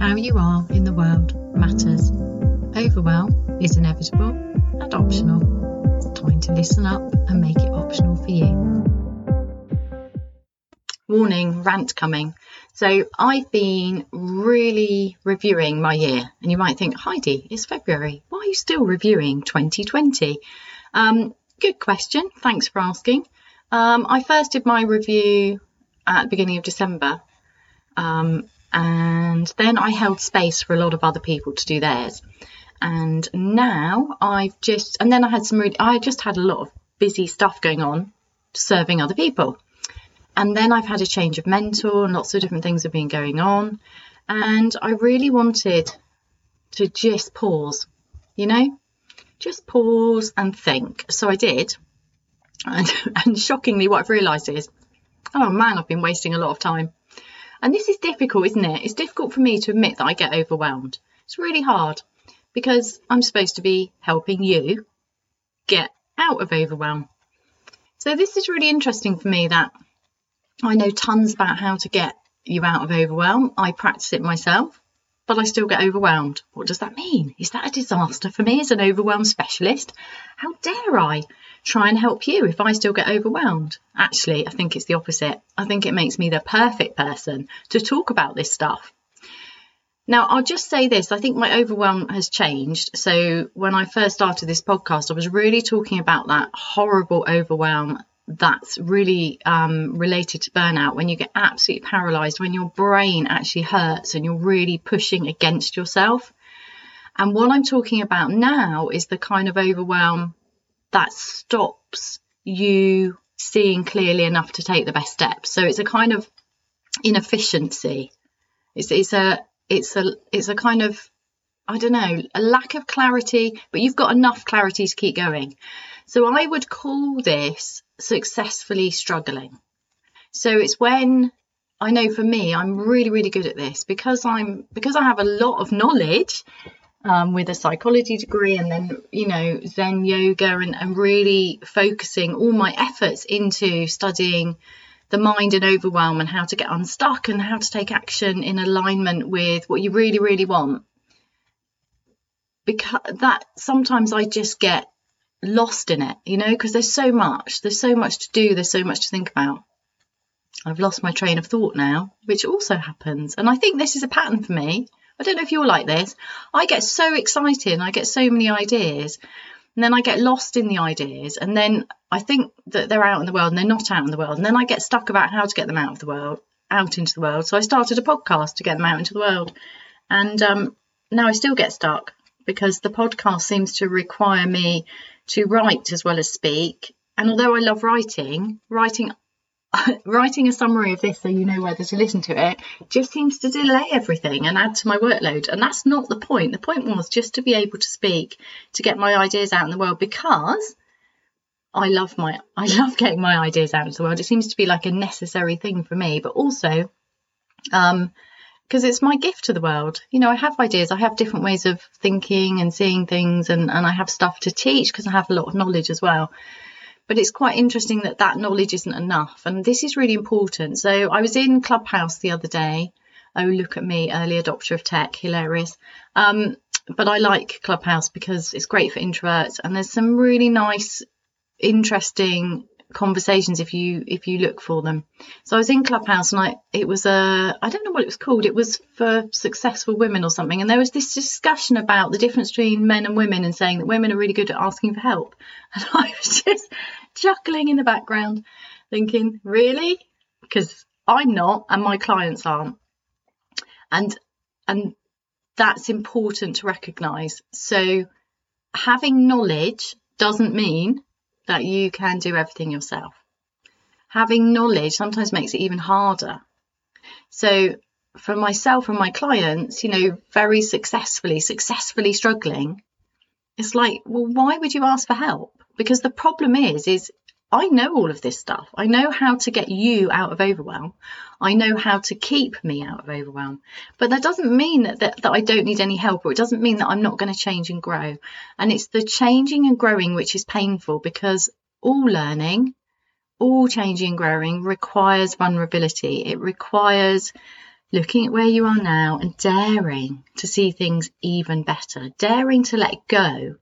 How you are in the world matters. Overwhelm is inevitable and optional. Time to listen up and make it optional for you. Warning, rant coming. So, I've been really reviewing my year, and you might think, Heidi, it's February. Why are you still reviewing 2020? Um, good question. Thanks for asking. Um, I first did my review at the beginning of December. Um, and then I held space for a lot of other people to do theirs. And now I've just, and then I had some really, I just had a lot of busy stuff going on serving other people. And then I've had a change of mentor and lots of different things have been going on. And I really wanted to just pause, you know, just pause and think. So I did. And, and shockingly, what I've realised is, oh man, I've been wasting a lot of time. And this is difficult, isn't it? It's difficult for me to admit that I get overwhelmed. It's really hard because I'm supposed to be helping you get out of overwhelm. So this is really interesting for me that I know tons about how to get you out of overwhelm. I practice it myself, but I still get overwhelmed. What does that mean? Is that a disaster for me as an overwhelm specialist? How dare I? Try and help you if I still get overwhelmed. Actually, I think it's the opposite. I think it makes me the perfect person to talk about this stuff. Now, I'll just say this I think my overwhelm has changed. So, when I first started this podcast, I was really talking about that horrible overwhelm that's really um, related to burnout when you get absolutely paralyzed, when your brain actually hurts and you're really pushing against yourself. And what I'm talking about now is the kind of overwhelm that stops you seeing clearly enough to take the best steps. So it's a kind of inefficiency. It's, it's a it's a it's a kind of I don't know a lack of clarity, but you've got enough clarity to keep going. So I would call this successfully struggling. So it's when I know for me I'm really really good at this because I'm because I have a lot of knowledge um, with a psychology degree and then, you know, Zen yoga and, and really focusing all my efforts into studying the mind and overwhelm and how to get unstuck and how to take action in alignment with what you really, really want. Because that sometimes I just get lost in it, you know, because there's so much, there's so much to do, there's so much to think about. I've lost my train of thought now, which also happens. And I think this is a pattern for me. I don't know if you're like this. I get so excited and I get so many ideas. And then I get lost in the ideas. And then I think that they're out in the world and they're not out in the world. And then I get stuck about how to get them out of the world, out into the world. So I started a podcast to get them out into the world. And um, now I still get stuck because the podcast seems to require me to write as well as speak. And although I love writing, writing writing a summary of this so you know whether to listen to it just seems to delay everything and add to my workload. And that's not the point. The point was just to be able to speak, to get my ideas out in the world because I love my I love getting my ideas out into the world. It seems to be like a necessary thing for me, but also um because it's my gift to the world. You know, I have ideas, I have different ways of thinking and seeing things, and, and I have stuff to teach because I have a lot of knowledge as well but it's quite interesting that that knowledge isn't enough. And this is really important. So I was in Clubhouse the other day. Oh, look at me, early adopter of tech, hilarious. Um, but I like Clubhouse because it's great for introverts and there's some really nice, interesting conversations if you if you look for them. So I was in Clubhouse and I it was a I don't know what it was called. It was for successful women or something. And there was this discussion about the difference between men and women and saying that women are really good at asking for help. And I was just chuckling in the background, thinking, really? Because I'm not and my clients aren't. And and that's important to recognize. So having knowledge doesn't mean that you can do everything yourself. Having knowledge sometimes makes it even harder. So for myself and my clients, you know, very successfully, successfully struggling, it's like, well, why would you ask for help? Because the problem is, is I know all of this stuff. I know how to get you out of overwhelm. I know how to keep me out of overwhelm. But that doesn't mean that, that, that I don't need any help or it doesn't mean that I'm not going to change and grow. And it's the changing and growing which is painful because all learning, all changing and growing requires vulnerability. It requires looking at where you are now and daring to see things even better, daring to let go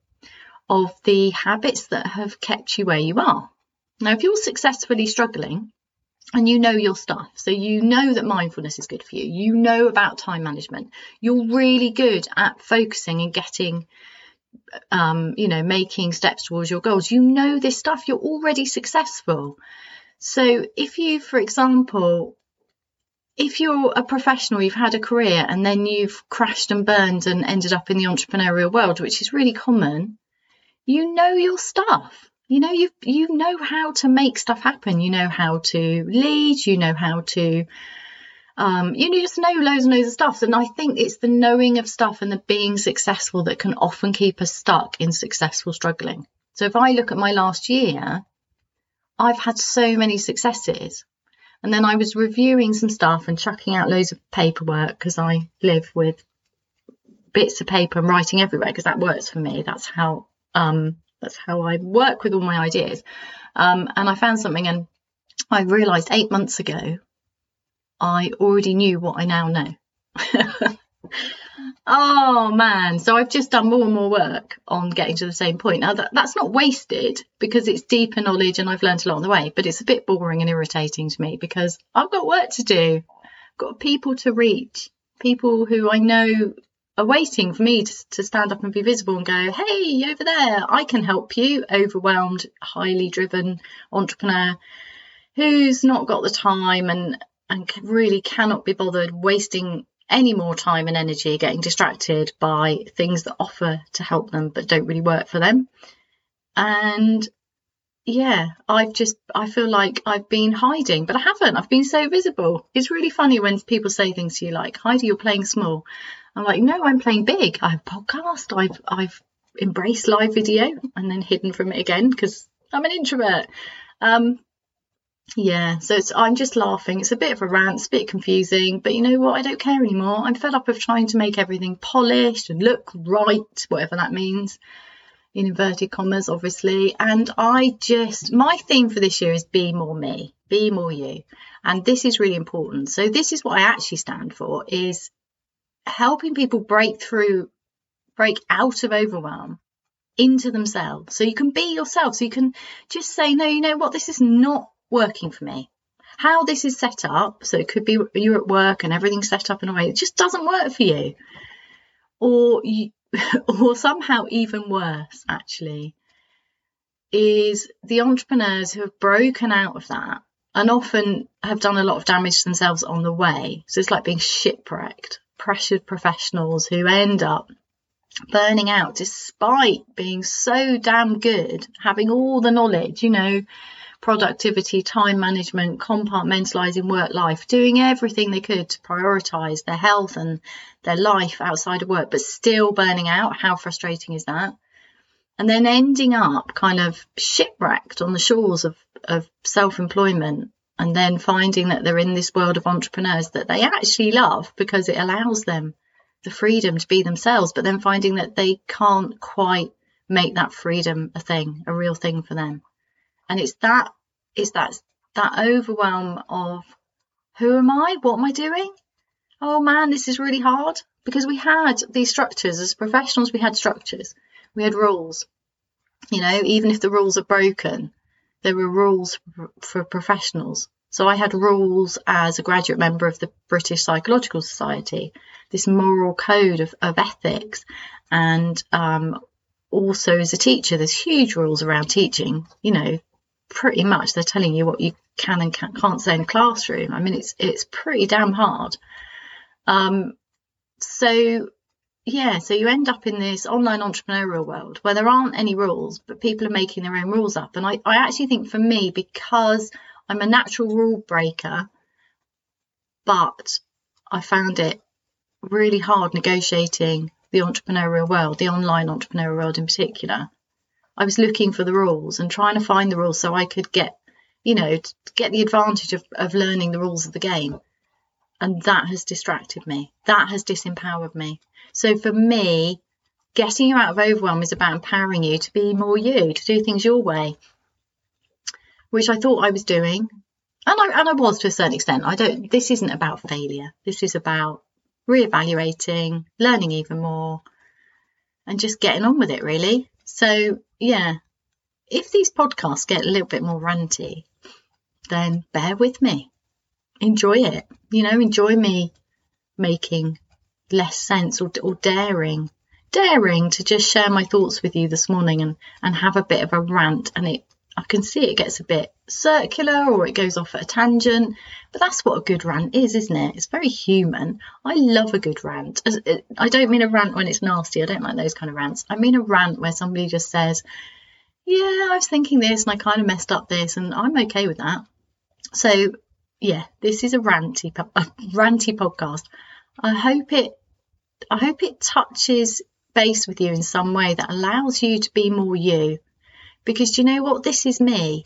of the habits that have kept you where you are. Now, if you're successfully struggling and you know your stuff, so you know that mindfulness is good for you, you know about time management, you're really good at focusing and getting um, you know, making steps towards your goals. You know this stuff, you're already successful. So if you, for example, if you're a professional, you've had a career and then you've crashed and burned and ended up in the entrepreneurial world, which is really common, you know your stuff. You know you you know how to make stuff happen. You know how to lead. You know how to um, you just know loads and loads of stuff. And I think it's the knowing of stuff and the being successful that can often keep us stuck in successful struggling. So if I look at my last year, I've had so many successes. And then I was reviewing some stuff and chucking out loads of paperwork because I live with bits of paper and writing everywhere because that works for me. That's how um, that's how I work with all my ideas. Um, and I found something and I realised eight months ago I already knew what I now know. oh man, so I've just done more and more work on getting to the same point. Now that, that's not wasted because it's deeper knowledge and I've learned a lot on the way, but it's a bit boring and irritating to me because I've got work to do. I've got people to reach, people who I know are waiting for me to, to stand up and be visible and go, hey, over there, I can help you, overwhelmed, highly driven entrepreneur who's not got the time and and really cannot be bothered wasting any more time and energy getting distracted by things that offer to help them but don't really work for them. And yeah, I've just, I feel like I've been hiding, but I haven't. I've been so visible. It's really funny when people say things to you like, Heidi, you're playing small. I'm like, no, I'm playing big. I have podcast. I've, I've embraced live video and then hidden from it again because I'm an introvert. Um, yeah, so it's, I'm just laughing. It's a bit of a rant, it's a bit confusing, but you know what? I don't care anymore. I'm fed up of trying to make everything polished and look right, whatever that means, in inverted commas, obviously. And I just, my theme for this year is be more me, be more you. And this is really important. So this is what I actually stand for is helping people break through, break out of overwhelm into themselves. So you can be yourself. So you can just say, no, you know what? This is not working for me. How this is set up, so it could be you're at work and everything's set up in a way that just doesn't work for you. Or you, or somehow even worse, actually, is the entrepreneurs who have broken out of that and often have done a lot of damage to themselves on the way. So it's like being shipwrecked, pressured professionals who end up burning out despite being so damn good, having all the knowledge, you know, productivity, time management, compartmentalizing work life, doing everything they could to prioritize their health and their life outside of work, but still burning out. How frustrating is that? And then ending up kind of shipwrecked on the shores of, of self employment and then finding that they're in this world of entrepreneurs that they actually love because it allows them the freedom to be themselves, but then finding that they can't quite make that freedom a thing, a real thing for them and it's that it's that that overwhelm of who am I? What am I doing? Oh man, this is really hard because we had these structures as professionals. We had structures, we had rules. You know, even if the rules are broken, there were rules for professionals. So I had rules as a graduate member of the British Psychological Society, this moral code of, of ethics, and um, also as a teacher, there's huge rules around teaching. You know, pretty much they're telling you what you can and can't say in classroom. I mean, it's it's pretty damn hard. Um, so yeah, so you end up in this online entrepreneurial world where there aren't any rules, but people are making their own rules up. And I, I actually think for me, because I'm a natural rule breaker, but I found it really hard negotiating the entrepreneurial world, the online entrepreneurial world in particular. I was looking for the rules and trying to find the rules so I could get, you know, get the advantage of, of learning the rules of the game. And that has distracted me. That has disempowered me. So for me, getting you out of overwhelm is about empowering you to be more you, to do things your way, which I thought I was doing. and I and I was to a certain extent. I don't. This isn't about failure. This is about reevaluating, learning even more, and just getting on with it. Really. So yeah, if these podcasts get a little bit more ranty, then bear with me. Enjoy it. You know, enjoy me making less sense or, or daring daring to just share my thoughts with you this morning and and have a bit of a rant and it I can see it gets a bit circular or it goes off at a tangent, but that's what a good rant is, isn't it? It's very human. I love a good rant. Uh, I don't mean a rant when it's nasty. I don't like those kind of rants. I mean a rant where somebody just says, "Yeah, I was thinking this and I kind of messed up this," and I'm okay with that. So, yeah, this is a ranty, a ranty podcast. I hope it, I hope it touches base with you in some way that allows you to be more you. Because you know what? This is me.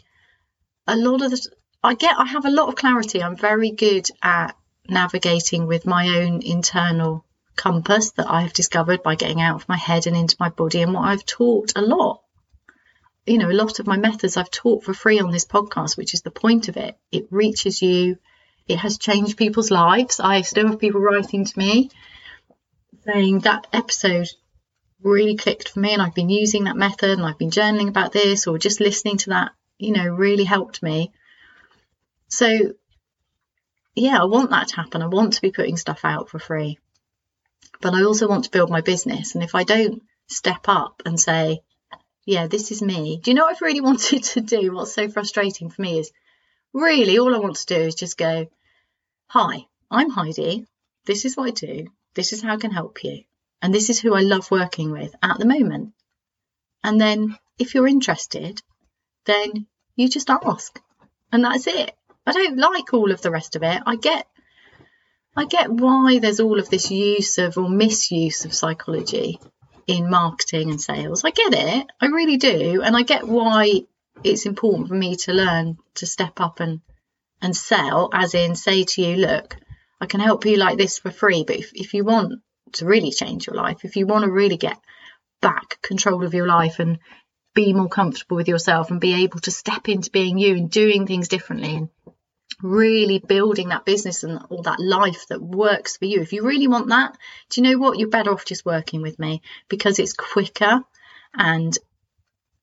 A lot of the i get i have a lot of clarity. I'm very good at navigating with my own internal compass that i have discovered by getting out of my head and into my body and what i've taught a lot you know a lot of my methods i've taught for free on this podcast which is the point of it it reaches you it has changed people's lives i still have people writing to me saying that episode really clicked for me and I've been using that method and I've been journaling about this or just listening to that, you know, really helped me. So, yeah, I want that to happen. I want to be putting stuff out for free. But I also want to build my business. And if I don't step up and say, yeah, this is me, do you know what I've really wanted to do? What's so frustrating for me is really all I want to do is just go, hi, I'm Heidi. This is what I do. This is how I can help you. And this is who I love working with at the moment. And then if you're interested, then you just ask. And that's it. I don't like all of the rest of it. I get I get why there's all of this use of or misuse of psychology in marketing and sales. I get it. I really do. And I get why it's important for me to learn to step up and and sell, as in say to you, look, I can help you like this for free, but if, if you want to really change your life, if you want to really get back control of your life and be more comfortable with yourself and be able to step into being you and doing things differently and really building that business and all that life that works for you. If you really want that, do you know what? You're better off just working with me because it's quicker and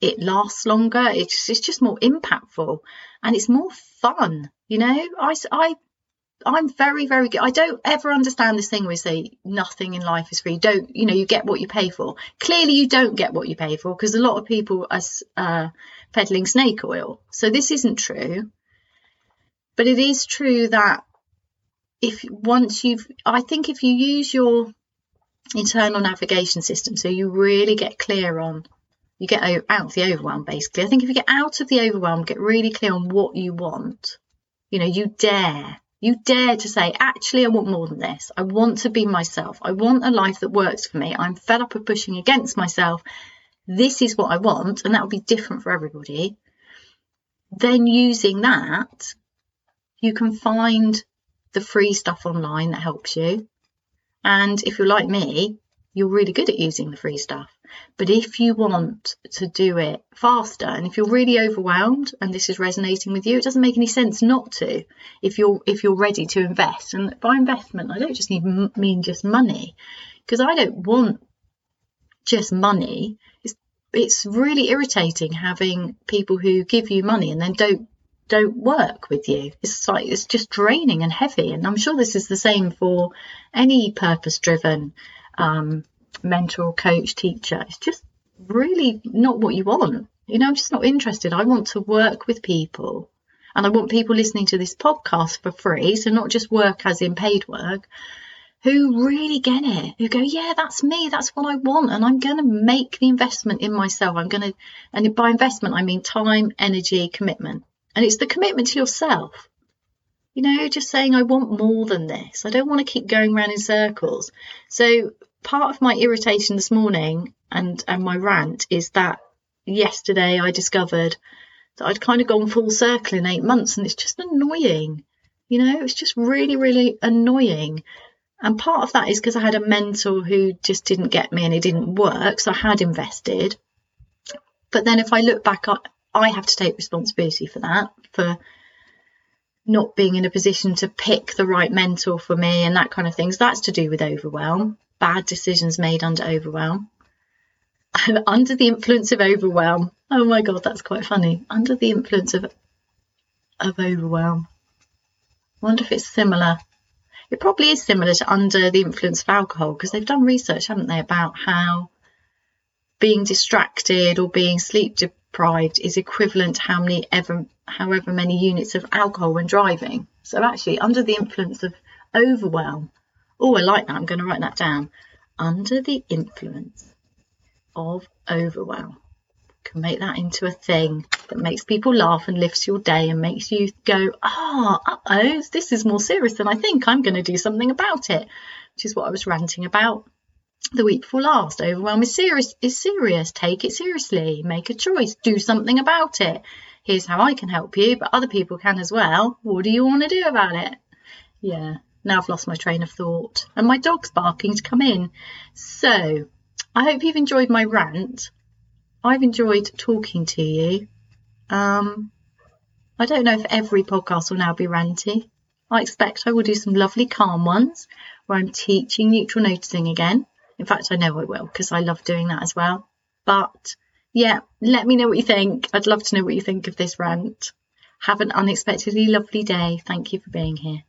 it lasts longer. It's, it's just more impactful and it's more fun. You know, I, I I'm very, very good. I don't ever understand this thing where you say nothing in life is free. Don't, you know, you get what you pay for. Clearly, you don't get what you pay for because a lot of people are uh, peddling snake oil. So this isn't true. But it is true that if once you've, I think if you use your internal navigation system, so you really get clear on, you get out of the overwhelm basically. I think if you get out of the overwhelm, get really clear on what you want, you know, you dare you dare to say, actually, I want more than this. I want to be myself. I want a life that works for me. I'm fed up of pushing against myself. This is what I want, and that will be different for everybody. Then, using that, you can find the free stuff online that helps you. And if you're like me, you're really good at using the free stuff. But if you want to do it faster, and if you're really overwhelmed and this is resonating with you, it doesn't make any sense not to. If you're if you're ready to invest, and by investment, I don't just need, mean just money, because I don't want just money. It's it's really irritating having people who give you money and then don't don't work with you. It's like it's just draining and heavy. And I'm sure this is the same for any purpose driven um, mentor, coach, teacher. It's just really not what you want. You know, I'm just not interested. I want to work with people and I want people listening to this podcast for free. So, not just work as in paid work, who really get it, who go, yeah, that's me, that's what I want. And I'm going to make the investment in myself. I'm going to, and by investment, I mean time, energy, commitment. And it's the commitment to yourself. You know, just saying, I want more than this. I don't want to keep going around in circles. So, part of my irritation this morning and and my rant is that yesterday I discovered that I'd kind of gone full circle in eight months and it's just annoying. You know, it's just really, really annoying. And part of that is because I had a mentor who just didn't get me and it didn't work. So I had invested. But then if I look back, I, have to take responsibility for that, for not being in a position to pick the right mentor for me and that kind of things. That's to do with overwhelm, bad decisions made under overwhelm. And under the influence of overwhelm, oh my God, that's quite funny. Under the influence of, of overwhelm. I wonder if it's similar. It probably is similar to under the influence of alcohol because they've done research, haven't they, about how being distracted or being sleep deprived is equivalent to how many ever however many units of alcohol when driving. So actually under the influence of overwhelm. Oh, I like that. I'm going to write that down. Under the influence of overwhelm. Can make that into a thing that makes people laugh and lifts your day and makes you go, ah, oh, uh-oh, this is more serious than I think. I'm going to do something about it, which is what I was ranting about the week before last. Overwhelm is serious. Is serious. Take it seriously. Make a choice. Do something about it. Here's how I can help you, but other people can as well. What do you want to do about it? Yeah. Now I've lost my train of thought, and my dog's barking to come in. So I hope you've enjoyed my rant. I've enjoyed talking to you. Um, I don't know if every podcast will now be ranty. I expect I will do some lovely calm ones where I'm teaching neutral noticing again. In fact, I know I will because I love doing that as well. But yeah, let me know what you think. I'd love to know what you think of this rant. Have an unexpectedly lovely day. Thank you for being here.